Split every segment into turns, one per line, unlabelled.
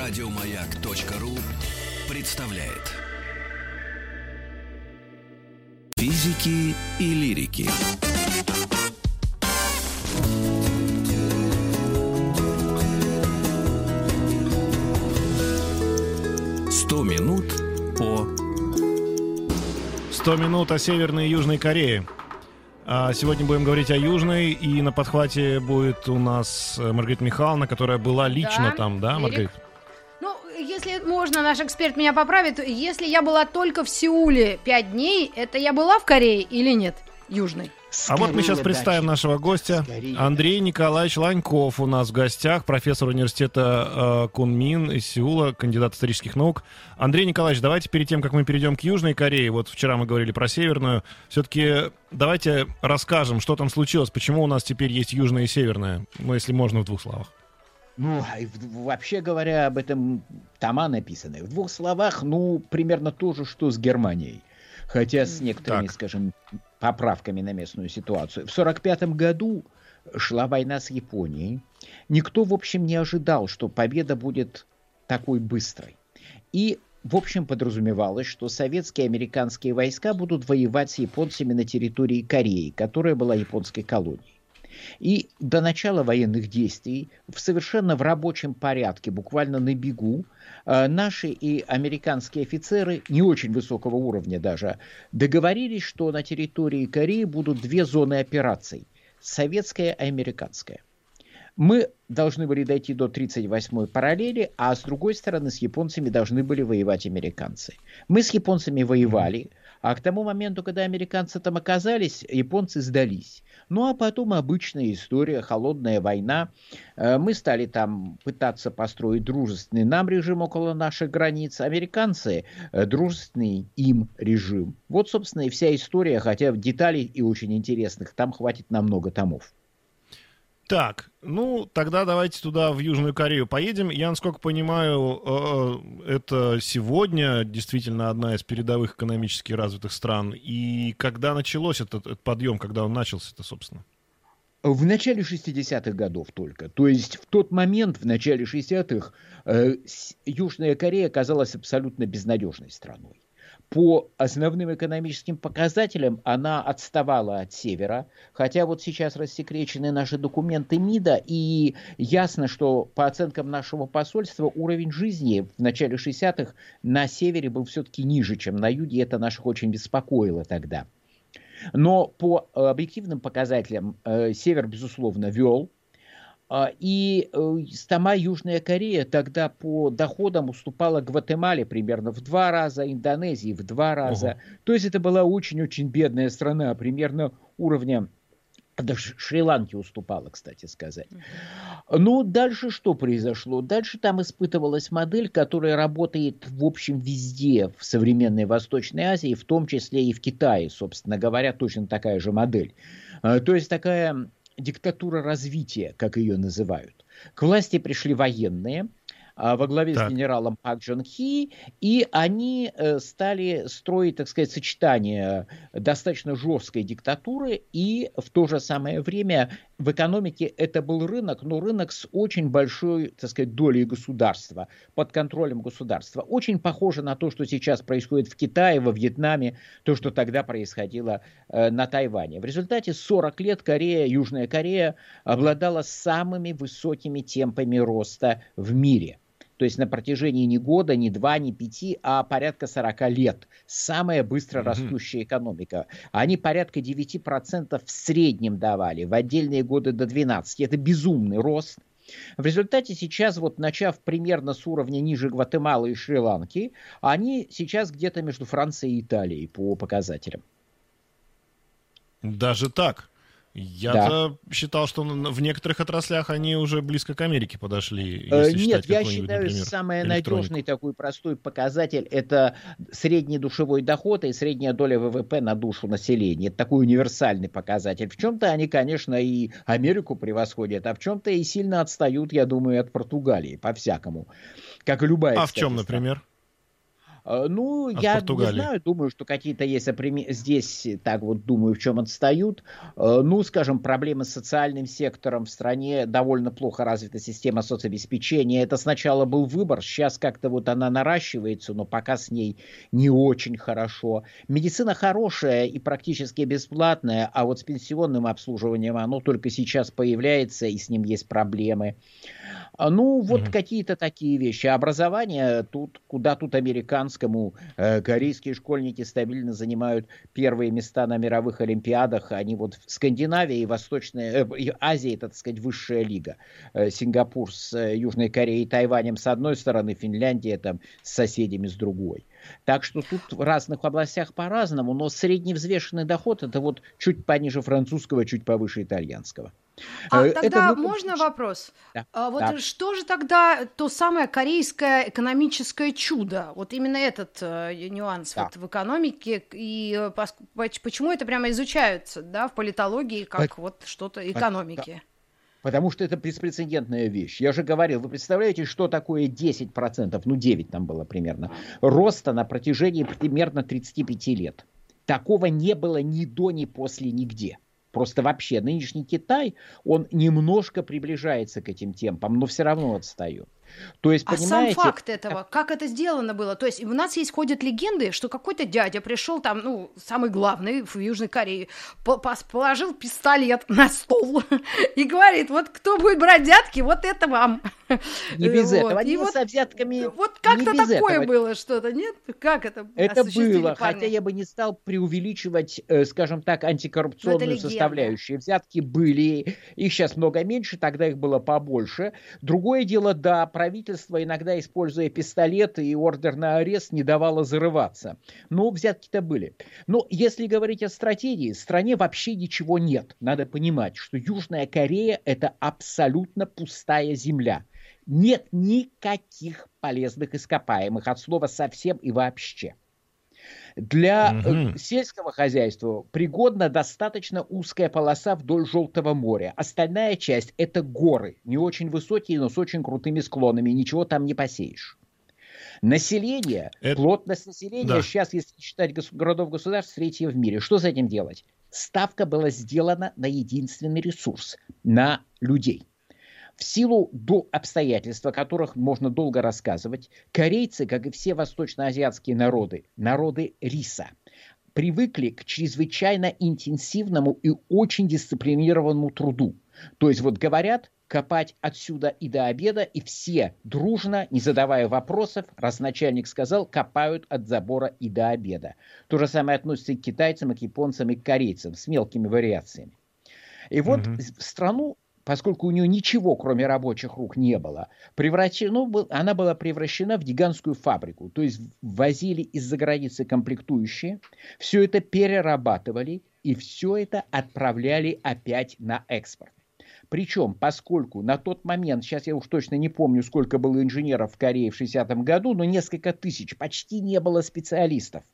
Радиомаяк.ру представляет Физики и лирики. Сто минут по
100 минут о Северной и Южной Корее. А сегодня будем говорить о Южной, и на подхвате будет у нас э, Маргарита Михайловна, которая была лично
Да,
там, да,
Эрик?
Маргарита?
Ну, если можно, наш эксперт меня поправит. Если я была только в Сеуле пять дней, это я была в Корее или нет? Южной.
А вот мы сейчас
Скорее,
представим
Даша.
нашего гостя.
Скорее.
Андрей Николаевич Ланьков у нас в гостях, профессор университета э, Кунмин из Сеула, кандидат исторических наук. Андрей Николаевич, давайте перед тем, как мы перейдем к Южной Корее, вот вчера мы говорили про Северную, все-таки давайте расскажем, что там случилось, почему у нас теперь есть Южная и Северная, ну, если можно в двух словах.
Ну, и в- вообще говоря, об этом тома написаны. В двух словах, ну, примерно то же, что с Германией. Хотя с некоторыми,
Так.
скажем, поправками на местную ситуацию. В 1945 году шла война с Японией. Никто, в общем, не ожидал, что победа будет такой быстрой. И, в общем, подразумевалось, что советские и американские войска будут воевать с японцами на территории Кореи, которая была японской колонией. И до начала военных действий в совершенно в рабочем порядке, буквально на бегу, э, наши и американские офицеры, не очень высокого уровня даже, договорились, что на территории Кореи будут две зоны операций – советская и американская. Мы должны были дойти до 38-й параллели, а с другой стороны с японцами должны были воевать американцы. Мы с японцами воевали, а к тому моменту, когда американцы там оказались, японцы сдались. Ну а потом обычная история, холодная война. Э, Мы стали там пытаться построить дружественный нам режим около наших границ, американцы э, дружественный им режим. Вот, собственно, и вся история, хотя в деталей и очень интересных там хватит на много томов.
Так, ну тогда давайте туда, в Южную Корею поедем. Я, насколько понимаю, э, это сегодня действительно одна из передовых экономически развитых стран. И когда началось этот, этот подъем, когда он начался-то, собственно?
В начале 60-х годов только. То есть в тот момент, в начале 60-х, э, Южная Корея оказалась абсолютно безнадежной страной. По основным экономическим показателям она отставала от севера, хотя вот сейчас рассекречены наши документы МИДа, и ясно, что по оценкам нашего посольства уровень жизни в начале 60-х на севере был все-таки ниже, чем на юге, это наших очень беспокоило тогда. Но по э, объективным показателям э, Север, безусловно, вел. А, И э, сама Южная Корея тогда по доходам уступала Гватемале примерно в два раза, Индонезии в два раза. То есть это была очень-очень бедная страна, примерно уровня даже Шри-Ланки уступала, кстати сказать. Ну, дальше что произошло? Дальше там испытывалась модель, которая работает, в общем, везде в современной Восточной Азии, в том числе и в Китае, собственно говоря, точно такая же модель. А, То есть такая диктатура развития, как ее называют. К власти пришли военные, а, во главе
Так.
с генералом Пак Джон Хи, и они э, стали строить, так сказать, сочетание достаточно жесткой диктатуры и в то же самое время в экономике это был рынок, но рынок с очень большой, так сказать, долей государства, под контролем государства. Очень похоже на то, что сейчас происходит в Китае, во Вьетнаме, то, что тогда происходило э, на Тайване. В результате 40 лет Корея, Южная Корея обладала самыми высокими темпами роста в мире. То есть на протяжении не года, не два, не пяти, а порядка 40 лет. Самая быстро растущая экономика. Они порядка 9% в среднем давали, в отдельные годы до 12%. Это безумный рост. В результате сейчас, вот начав примерно с уровня ниже Гватемалы и Шри-Ланки, они сейчас где-то между Францией и Италией по показателям.
Даже так. Я-то считал, что в некоторых отраслях они уже близко к Америке подошли.
Э,
если
Нет, я считаю,
например,
самый надежный такой простой показатель это средний душевой доход и средняя доля ВВП на душу населения. Это такой универсальный показатель. В чем-то они, конечно, и Америку превосходят, а в чем-то и сильно отстают, я думаю, от Португалии, по-всякому. Как и любая,
А в чем,
страна.
например?
Э, ну, а я не знаю, думаю, что какие-то есть здесь, так вот думаю, в чем отстают. Э, ну, скажем, проблемы с социальным сектором в стране, довольно плохо развита система соцобеспечения. Это сначала был выбор, сейчас как-то вот она наращивается, но пока с ней не очень хорошо. Медицина хорошая и практически бесплатная, а вот с пенсионным обслуживанием оно только сейчас появляется, и с ним есть проблемы. А, ну, вот mm-hmm. какие-то такие вещи. Образование тут, куда тут американскому. Э, корейские школьники стабильно занимают первые места на мировых олимпиадах. Они вот в Скандинавии и Восточной э, Азии, это, так сказать, высшая лига. Э, Сингапур с э, Южной Кореей и Тайванем с одной стороны, Финляндия там с соседями с другой. Так что тут в разных областях по-разному, но средневзвешенный доход это вот чуть пониже французского, чуть повыше итальянского.
А э, тогда это можно вопрос? Да. А, вот да. что же тогда то самое корейское экономическое чудо? Вот именно этот э, нюанс да. вот в экономике и э, почему это прямо изучаются, да, в политологии как По... вот что-то экономики? Да.
Потому что это беспрецедентная вещь. Я же говорил, вы представляете, что такое 10%, ну 9 там было примерно, роста на протяжении примерно 35 лет. Такого не было ни до, ни после, нигде. Просто вообще нынешний Китай, он немножко приближается к этим темпам, но все равно отстает.
То есть, а понимаете... сам факт этого, как это сделано было? То есть у нас есть ходят легенды, что какой-то дядя пришел там, ну, самый главный в Южной Корее, положил пистолет на стол и говорит, вот кто будет брать взятки, вот это вам.
Не без вот. этого. Они вот, со взятками
Вот как-то такое этого. было что-то, нет? Как это
Это было, парни? хотя я бы не стал преувеличивать, э, скажем так, антикоррупционную составляющую. Взятки были, их сейчас много меньше, тогда их было побольше. Другое дело, да, правительство, иногда используя пистолеты и ордер на арест, не давало зарываться. Но взятки-то были. Но если говорить о стратегии, в стране вообще ничего нет. Надо понимать, что Южная Корея – это абсолютно пустая земля. Нет никаких полезных ископаемых от слова совсем и вообще. Для угу. сельского хозяйства пригодна достаточно узкая полоса вдоль Желтого моря. Остальная часть это горы, не очень высокие, но с очень крутыми склонами. Ничего там не посеешь. Население, это... плотность населения да. сейчас, если считать городов-государств, третье в мире. Что с этим делать? Ставка была сделана на единственный ресурс, на людей. В силу до обстоятельств, о которых можно долго рассказывать, корейцы, как и все восточноазиатские народы, народы риса, привыкли к чрезвычайно интенсивному и очень дисциплинированному труду. То есть вот говорят, копать отсюда и до обеда, и все дружно, не задавая вопросов, раз начальник сказал, копают от забора и до обеда. То же самое относится и к китайцам, и к японцам, и к корейцам, с мелкими вариациями. И вот угу. страну поскольку у нее ничего, кроме рабочих рук, не было, превращено, ну, она была превращена в гигантскую фабрику. То есть возили из-за границы комплектующие, все это перерабатывали и все это отправляли опять на экспорт. Причем, поскольку на тот момент, сейчас я уж точно не помню, сколько было инженеров в Корее в 60-м году, но несколько тысяч, почти не было специалистов.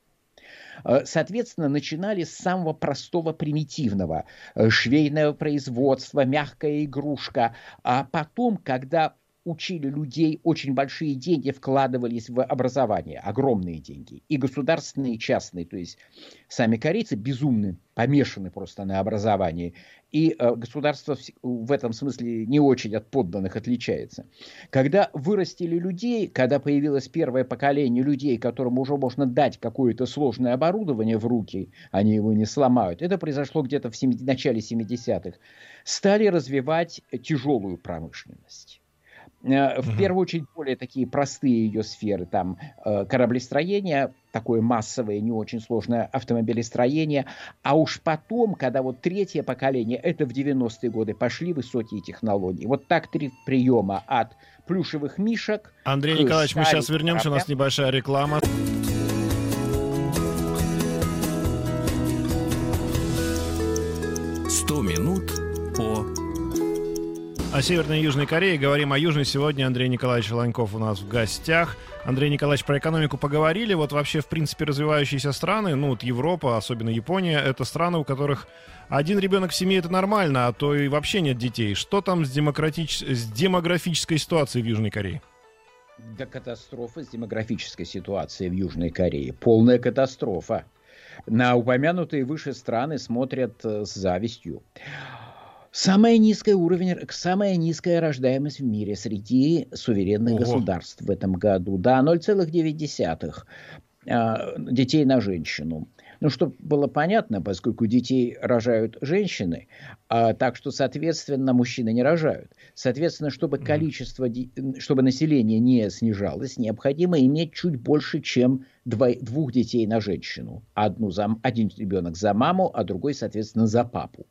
Э, соответственно, начинали с самого простого, примитивного. Э, швейное производство, мягкая игрушка. А потом, когда учили людей, очень большие деньги вкладывались в образование, огромные деньги, и государственные, и частные. То есть сами корейцы безумны, помешаны просто на образовании. И э, государство в этом смысле не очень от подданных отличается. Когда вырастили людей, когда появилось первое поколение людей, которым уже можно дать какое-то сложное оборудование в руки, они его не сломают, это произошло где-то в 70, начале 70-х, стали развивать тяжелую промышленность. Э, в первую очередь более такие простые ее сферы, там э, кораблестроение, такое массовое, не очень сложное автомобилестроение, а уж потом, когда вот третье поколение, это в 90-е годы, пошли высокие технологии. Вот так три приема от плюшевых мишек.
Андрей Николаевич, мы сейчас вернемся, у нас небольшая реклама. О Северной и Южной Корее. Говорим о Южной. Сегодня Андрей Николаевич Ланьков у нас в гостях. Андрей Николаевич, про экономику поговорили. Вот вообще, в принципе, развивающиеся страны, ну вот Европа, особенно Япония, это страны, у которых один ребенок в семье это нормально, а то и вообще нет детей. Что там с, демократич... с демографической ситуацией в Южной Корее?
до катастрофы с демографической ситуацией в Южной Корее. Полная катастрофа. На упомянутые выше страны смотрят э, с завистью. Самая низкая уровень, самая низкая рождаемость в мире среди суверенных Ого. государств в этом году. Да, 0,9 а, детей на женщину. Ну, чтобы было понятно, поскольку детей рожают женщины, а, так что, соответственно, мужчины не рожают. Соответственно, чтобы количество, чтобы население не снижалось, необходимо иметь чуть больше, чем два, двух детей на женщину. Одну за, один ребенок за маму, а другой, соответственно, за папу.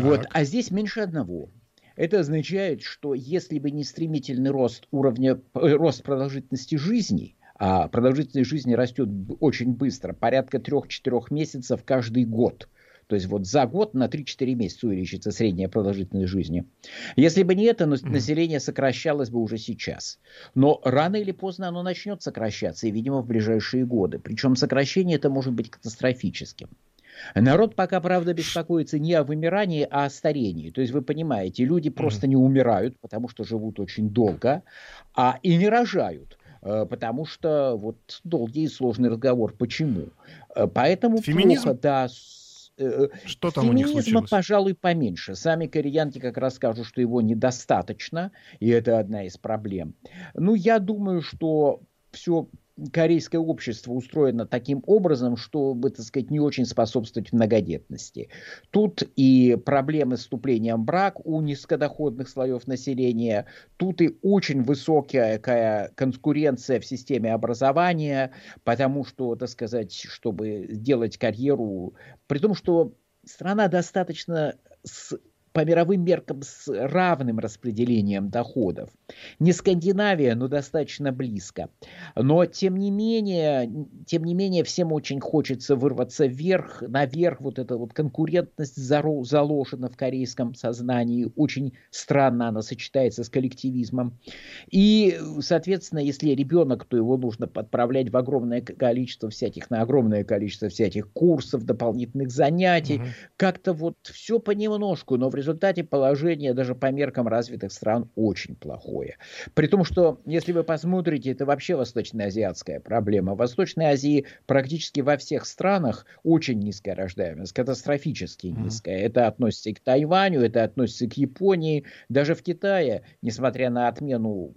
Вот, а здесь меньше одного. Это означает, что если бы не стремительный рост уровня, э, рост продолжительности жизни, а продолжительность жизни растет очень быстро, порядка 3-4 месяцев каждый год. То есть вот за год на 3-4 месяца увеличится средняя продолжительность жизни. Если бы не это, население сокращалось бы уже сейчас. Но рано или поздно оно начнет сокращаться, и, видимо, в ближайшие годы. Причем сокращение это может быть катастрофическим. Народ пока, правда, беспокоится не о вымирании, а о старении. То есть, вы понимаете, люди просто не умирают, потому что живут очень долго, а и не рожают. Э, потому что вот долгий и сложный разговор. Почему? Э, поэтому
Феминизм?
плохо, да,
э, что там Феминизма, у них случилось?
пожалуй, поменьше. Сами кореянки как раз скажут, что его недостаточно, и это одна из проблем. Ну, я думаю, что все корейское общество устроено таким образом, чтобы, так сказать, не очень способствовать многодетности. Тут и проблемы с вступлением в брак у низкодоходных слоев населения, тут и очень высокая конкуренция в системе образования, потому что, так сказать, чтобы сделать карьеру, при том, что страна достаточно с по мировым меркам с равным распределением доходов. Не Скандинавия, но достаточно близко. Но тем не менее, тем не менее всем очень хочется вырваться вверх, наверх. Вот эта вот конкурентность заложена в корейском сознании. Очень странно она сочетается с коллективизмом. И, соответственно, если ребенок, то его нужно подправлять в огромное количество всяких, на огромное количество всяких курсов, дополнительных занятий. Угу. Как-то вот все понемножку, но в результате положение даже по меркам развитых стран очень плохое. При том, что, если вы посмотрите, это вообще восточноазиатская проблема. В Восточной Азии практически во всех странах очень низкая рождаемость, катастрофически низкая. Mm-hmm. Это относится и к Тайваню, это относится к Японии. Даже в Китае, несмотря на отмену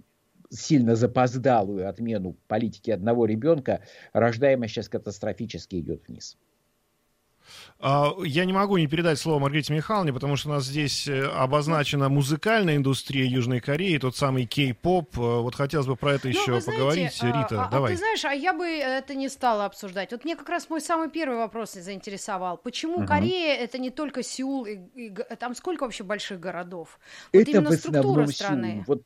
сильно запоздалую отмену политики одного ребенка, рождаемость сейчас катастрофически идет вниз.
А, я не могу не передать слово Маргарите Михайловне, потому что у нас здесь э, обозначена музыкальная индустрия Южной Кореи, тот самый кей-поп. Э, вот хотелось бы про это ну, еще поговорить. Знаете, Рита,
а,
давай.
А ты знаешь, а я бы это не стала обсуждать. Вот мне как раз мой самый первый вопрос заинтересовал. Почему угу. Корея это не только Сеул, и, и, там сколько вообще больших городов?
Вот это именно структура страны. Сеул. Вот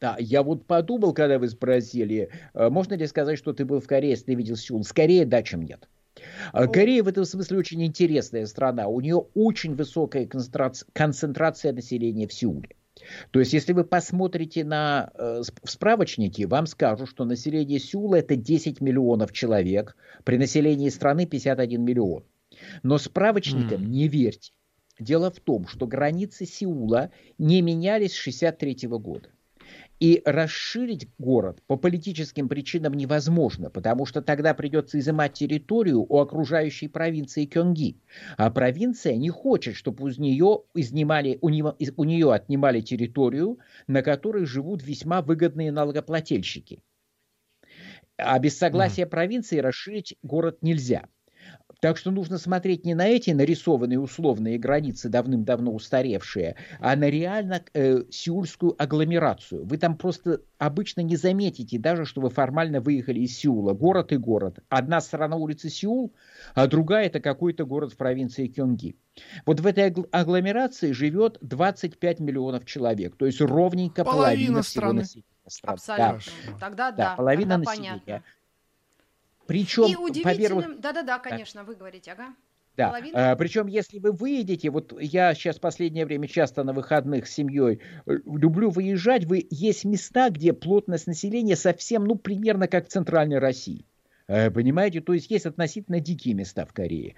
да, я вот подумал, когда вы спросили, э, можно ли сказать, что ты был в Корее, если ты видел Сеул? Скорее да, чем нет. А Корея в этом смысле очень интересная страна. У нее очень высокая концентрация, концентрация населения в Сеуле. То есть, если вы посмотрите на э, в справочнике, вам скажут, что население Сеула это 10 миллионов человек, при населении страны 51 миллион. Но справочникам mm. не верьте. Дело в том, что границы Сеула не менялись с 1963 года. И расширить город по политическим причинам невозможно, потому что тогда придется изымать территорию у окружающей провинции Кёнги. А провинция не хочет, чтобы у нее, изнимали, у, нее, у нее отнимали территорию, на которой живут весьма выгодные налогоплательщики. А без согласия mm. провинции расширить город нельзя. Так что нужно смотреть не на эти нарисованные условные границы, давным-давно устаревшие, а на реально э, сеульскую агломерацию. Вы там просто обычно не заметите даже, что вы формально выехали из Сеула. Город и город. Одна сторона улицы Сеул, а другая это какой-то город в провинции Кёнги. Вот в этой агломерации живет 25 миллионов человек, то есть ровненько половина, половина страны. всего населения.
Абсолютно. Да. Тогда да, да
половина
тогда
населения.
Понятно.
Причем,
и удивительным... Да-да-да, конечно, вы говорите, ага.
Да. А, причем, если вы выедете, вот я сейчас в последнее время часто на выходных с семьей э, люблю выезжать, вы есть места, где плотность населения совсем, ну, примерно как в Центральной России. Э, понимаете, то есть есть относительно дикие места в Корее.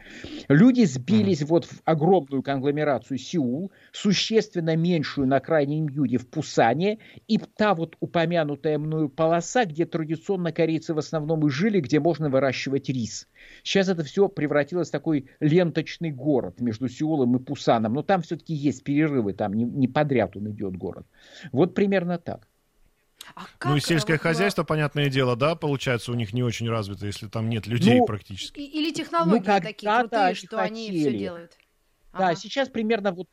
Люди сбились вот в огромную конгломерацию Сеул, существенно меньшую на крайнем юге в Пусане, и та вот упомянутая мною полоса, где традиционно корейцы в основном и жили, где можно выращивать рис. Сейчас это все превратилось в такой ленточный город между Сеулом и Пусаном, но там все-таки есть перерывы, там не, не подряд он идет город. Вот примерно так.
А ну и сельское вот, хозяйство, понятное дело, да, получается у них не очень развито, если там нет людей ну, практически.
Или технологии ну, такие крутые, что они все делают.
Да, ага. сейчас примерно вот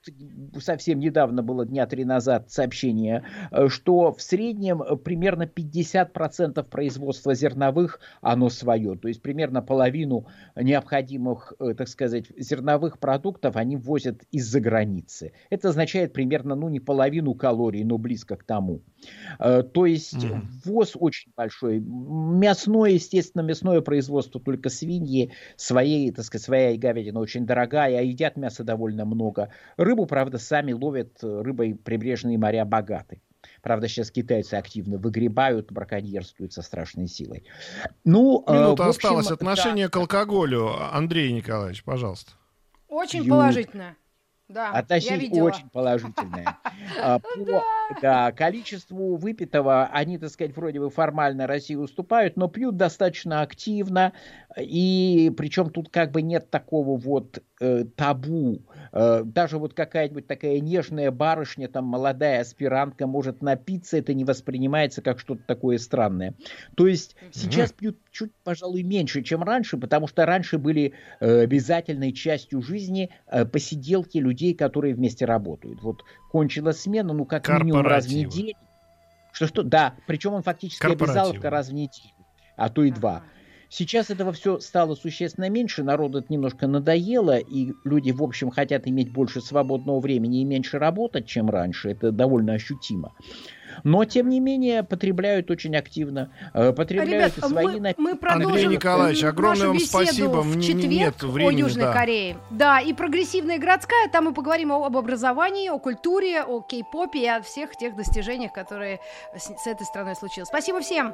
совсем недавно было дня три назад сообщение, э, что в среднем э, примерно 50% производства зерновых оно свое. То есть примерно половину необходимых, э, так сказать, зерновых продуктов они ввозят из-за границы. Это означает примерно, ну не половину калорий, но близко к тому. То есть mm. ввоз очень большой. Мясное, естественно, мясное производство только свиньи, своей, так сказать, своя говядина очень дорогая, а едят мясо довольно много. Рыбу, правда, сами ловят, э, рыбой прибрежные моря богаты. Правда, сейчас китайцы активно выгребают, браконьерствуют со страшной силой.
Ну, э, Минута общем, осталось. Отношение да. к алкоголю. Андрей Николаевич, пожалуйста.
Очень Ю... положительно.
Да, Отношение очень положительное. А, по да, количеству выпитого они, так сказать, вроде бы формально России уступают, но пьют достаточно активно, и причем тут как бы нет такого вот э, табу. Э, даже вот какая-нибудь такая нежная барышня, там молодая аспирантка может напиться, это не воспринимается как что-то такое странное. То есть сейчас пьют чуть, пожалуй, меньше, чем раньше, потому что раньше были э, обязательной частью жизни э, посиделки людей, которые вместе работают. Вот кончилась смена, ну как минимум раз в неделю. Что что, да, причем он фактически обязаловка раз в неделю, а то и два. Сейчас этого все стало существенно меньше, народу это немножко надоело, и люди, в общем, хотят иметь больше свободного времени и меньше работать, чем раньше. Это довольно ощутимо но тем не менее потребляют очень активно, э, потребляют Ребят, свои
мы, напитки. Мы продолжим
Андрей Николаевич, огромное вам спасибо. В четверг нет времени,
о Южной
да.
Корее. Да, и прогрессивная городская, там мы поговорим об образовании, о культуре, о кей-попе и о всех тех достижениях, которые с, с этой страной случилось. Спасибо всем.